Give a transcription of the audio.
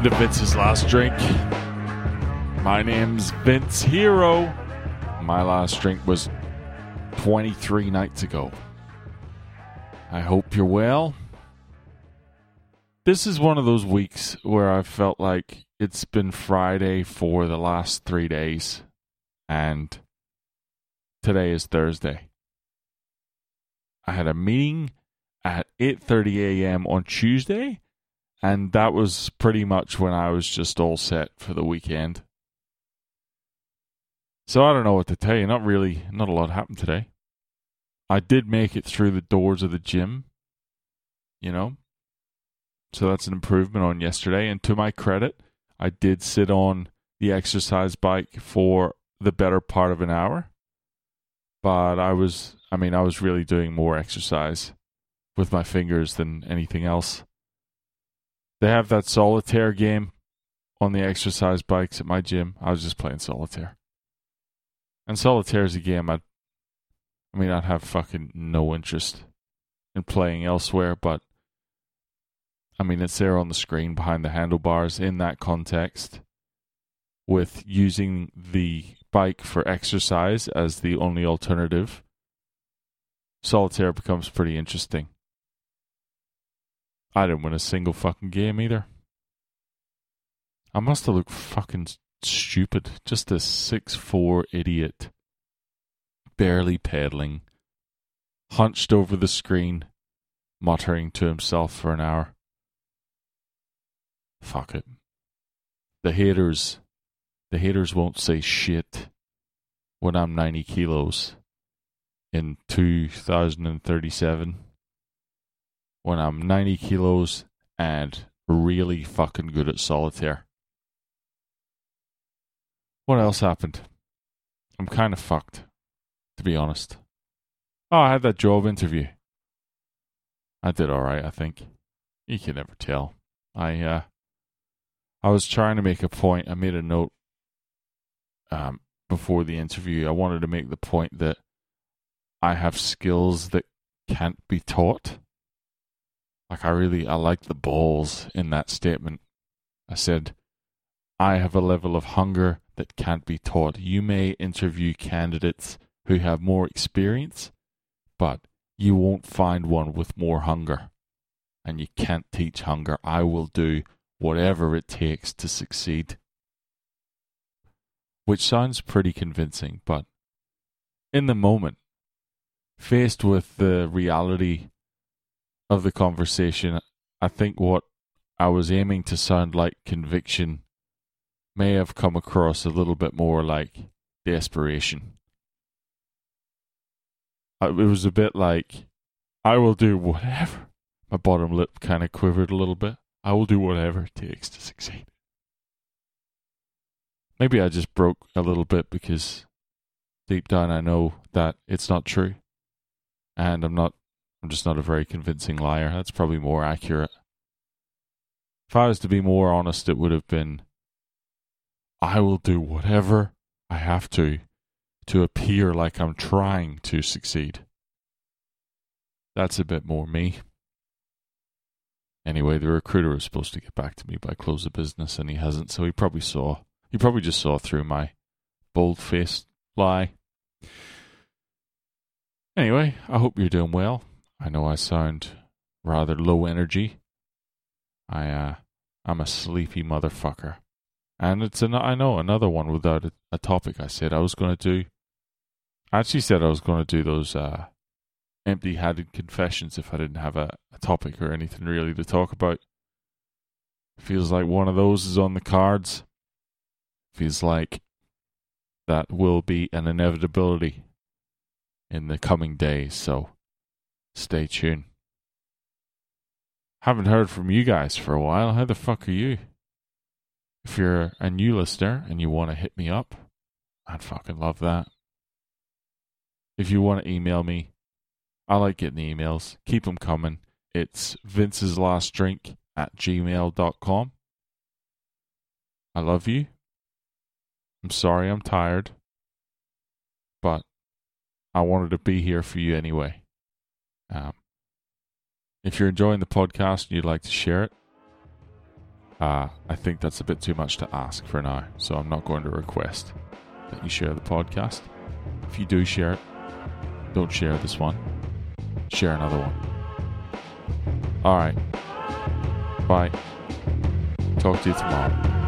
welcome to Vince's Last Drink. My name's Vince Hero. My last drink was 23 nights ago. I hope you're well. This is one of those weeks where I felt like it's been Friday for the last three days, and today is Thursday. I had a meeting at 8:30 a.m. on Tuesday and that was pretty much when I was just all set for the weekend. So I don't know what to tell you. Not really, not a lot happened today. I did make it through the doors of the gym, you know. So that's an improvement on yesterday. And to my credit, I did sit on the exercise bike for the better part of an hour. But I was, I mean, I was really doing more exercise with my fingers than anything else. They have that solitaire game on the exercise bikes at my gym. I was just playing solitaire. And solitaire is a game I'd, I mean, I'd have fucking no interest in playing elsewhere, but I mean, it's there on the screen behind the handlebars in that context with using the bike for exercise as the only alternative. Solitaire becomes pretty interesting. I didn't win a single fucking game either. I must have looked fucking stupid. Just a six four idiot. Barely pedaling. Hunched over the screen, muttering to himself for an hour. Fuck it. The haters, the haters won't say shit when I'm 90 kilos in 2037 when I'm 90 kilos and really fucking good at solitaire. What else happened? I'm kind of fucked, to be honest. Oh, I had that job interview. I did all right, I think. You can never tell. I uh, I was trying to make a point. I made a note um, before the interview. I wanted to make the point that I have skills that can't be taught. Like I really I like the balls in that statement. I said, I have a level of hunger that can't be taught. You may interview candidates who have more experience, but you won't find one with more hunger. And you can't teach hunger. I will do whatever it takes to succeed. Which sounds pretty convincing, but in the moment, faced with the reality of the conversation, I think what I was aiming to sound like conviction may have come across a little bit more like desperation. It was a bit like, I will do whatever. My bottom lip kind of quivered a little bit. I will do whatever it takes to succeed. Maybe I just broke a little bit because deep down I know that it's not true. And I'm not I'm just not a very convincing liar. That's probably more accurate. If I was to be more honest, it would have been I will do whatever I have to to appear like I'm trying to succeed. That's a bit more me. Anyway, the recruiter was supposed to get back to me by close of business, and he hasn't, so he probably saw. He probably just saw through my bold faced lie. Anyway, I hope you're doing well. I know I sound rather low energy. I uh, I'm a sleepy motherfucker, and it's an I know another one without a, a topic. I said I was going to do. I actually said I was going to do those uh, empty-handed confessions if I didn't have a, a topic or anything really to talk about. Feels like one of those is on the cards. Feels like that will be an inevitability in the coming days. So Stay tuned. Haven't heard from you guys for a while. How the fuck are you? If you're a new listener and you want to hit me up, I'd fucking love that. If you want to email me, I like getting emails. Keep them coming. It's Vince's Last Drink at gmail.com. I love you. I'm sorry I'm tired, but I wanted to be here for you anyway. Um, if you're enjoying the podcast and you'd like to share it, uh, I think that's a bit too much to ask for now, so I'm not going to request that you share the podcast. If you do share it, don't share this one, share another one. All right. Bye. Talk to you tomorrow.